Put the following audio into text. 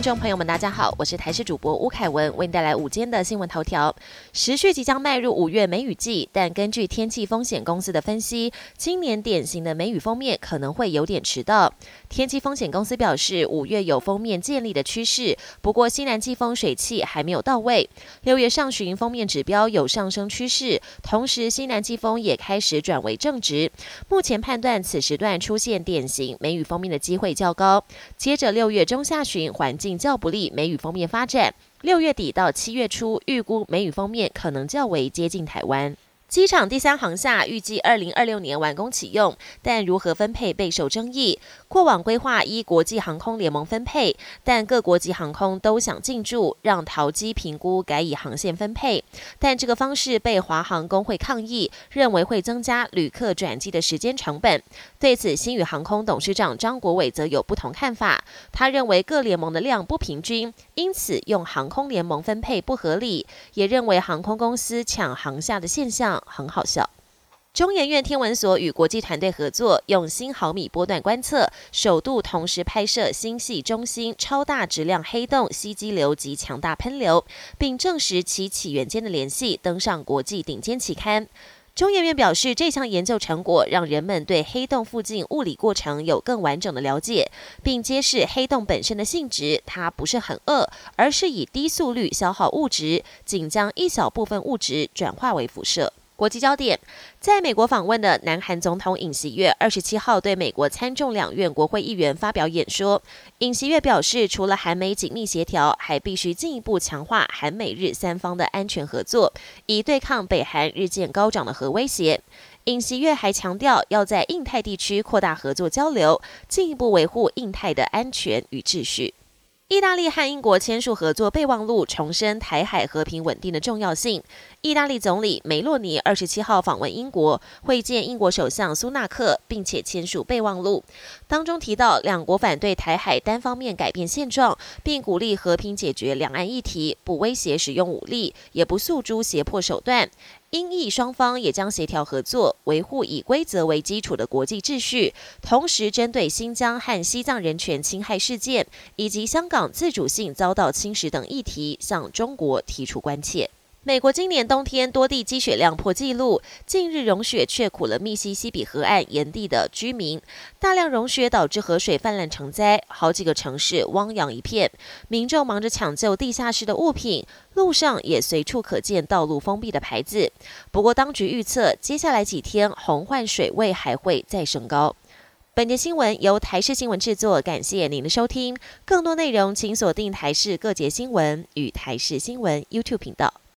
听众朋友们，大家好，我是台视主播吴凯文，为您带来午间的新闻头条。时序即将迈入五月梅雨季，但根据天气风险公司的分析，今年典型的梅雨封面可能会有点迟到。天气风险公司表示，五月有封面建立的趋势，不过西南季风水汽还没有到位。六月上旬封面指标有上升趋势，同时西南季风也开始转为正值。目前判断此时段出现典型梅雨封面的机会较高。接着六月中下旬环境较不利，梅雨方面发展。六月底到七月初，预估梅雨方面可能较为接近台湾。机场第三航厦预计二零二六年完工启用，但如何分配备受争议。过往规划依国际航空联盟分配，但各国际航空都想进驻，让淘机评估改以航线分配。但这个方式被华航工会抗议，认为会增加旅客转机的时间成本。对此，新宇航空董事长张国伟则有不同看法。他认为各联盟的量不平均，因此用航空联盟分配不合理，也认为航空公司抢航下的现象。很好笑。中研院天文所与国际团队合作，用新毫米波段观测，首度同时拍摄星系中心超大质量黑洞吸积流及强大喷流，并证实其起源间的联系，登上国际顶尖期刊。中研院表示，这项研究成果让人们对黑洞附近物理过程有更完整的了解，并揭示黑洞本身的性质，它不是很恶，而是以低速率消耗物质，仅将一小部分物质转化为辐射。国际焦点，在美国访问的南韩总统尹锡悦二十七号对美国参众两院国会议员发表演说。尹锡悦表示，除了韩美紧密协调，还必须进一步强化韩美日三方的安全合作，以对抗北韩日渐高涨的核威胁。尹锡悦还强调，要在印太地区扩大合作交流，进一步维护印太的安全与秩序。意大利和英国签署合作备忘录，重申台海和平稳定的重要性。意大利总理梅洛尼二十七号访问英国，会见英国首相苏纳克，并且签署备忘录。当中提到，两国反对台海单方面改变现状，并鼓励和平解决两岸议题，不威胁使用武力，也不诉诸胁迫手段。英意双方也将协调合作，维护以规则为基础的国际秩序，同时针对新疆和西藏人权侵害事件以及香港自主性遭到侵蚀等议题，向中国提出关切。美国今年冬天多地积雪量破纪录，近日融雪却苦了密西西比河岸沿地的居民。大量融雪导致河水泛滥成灾，好几个城市汪洋一片，民众忙着抢救地下室的物品，路上也随处可见道路封闭的牌子。不过，当局预测接下来几天洪患水位还会再升高。本节新闻由台视新闻制作，感谢您的收听。更多内容请锁定台视各节新闻与台视新闻 YouTube 频道。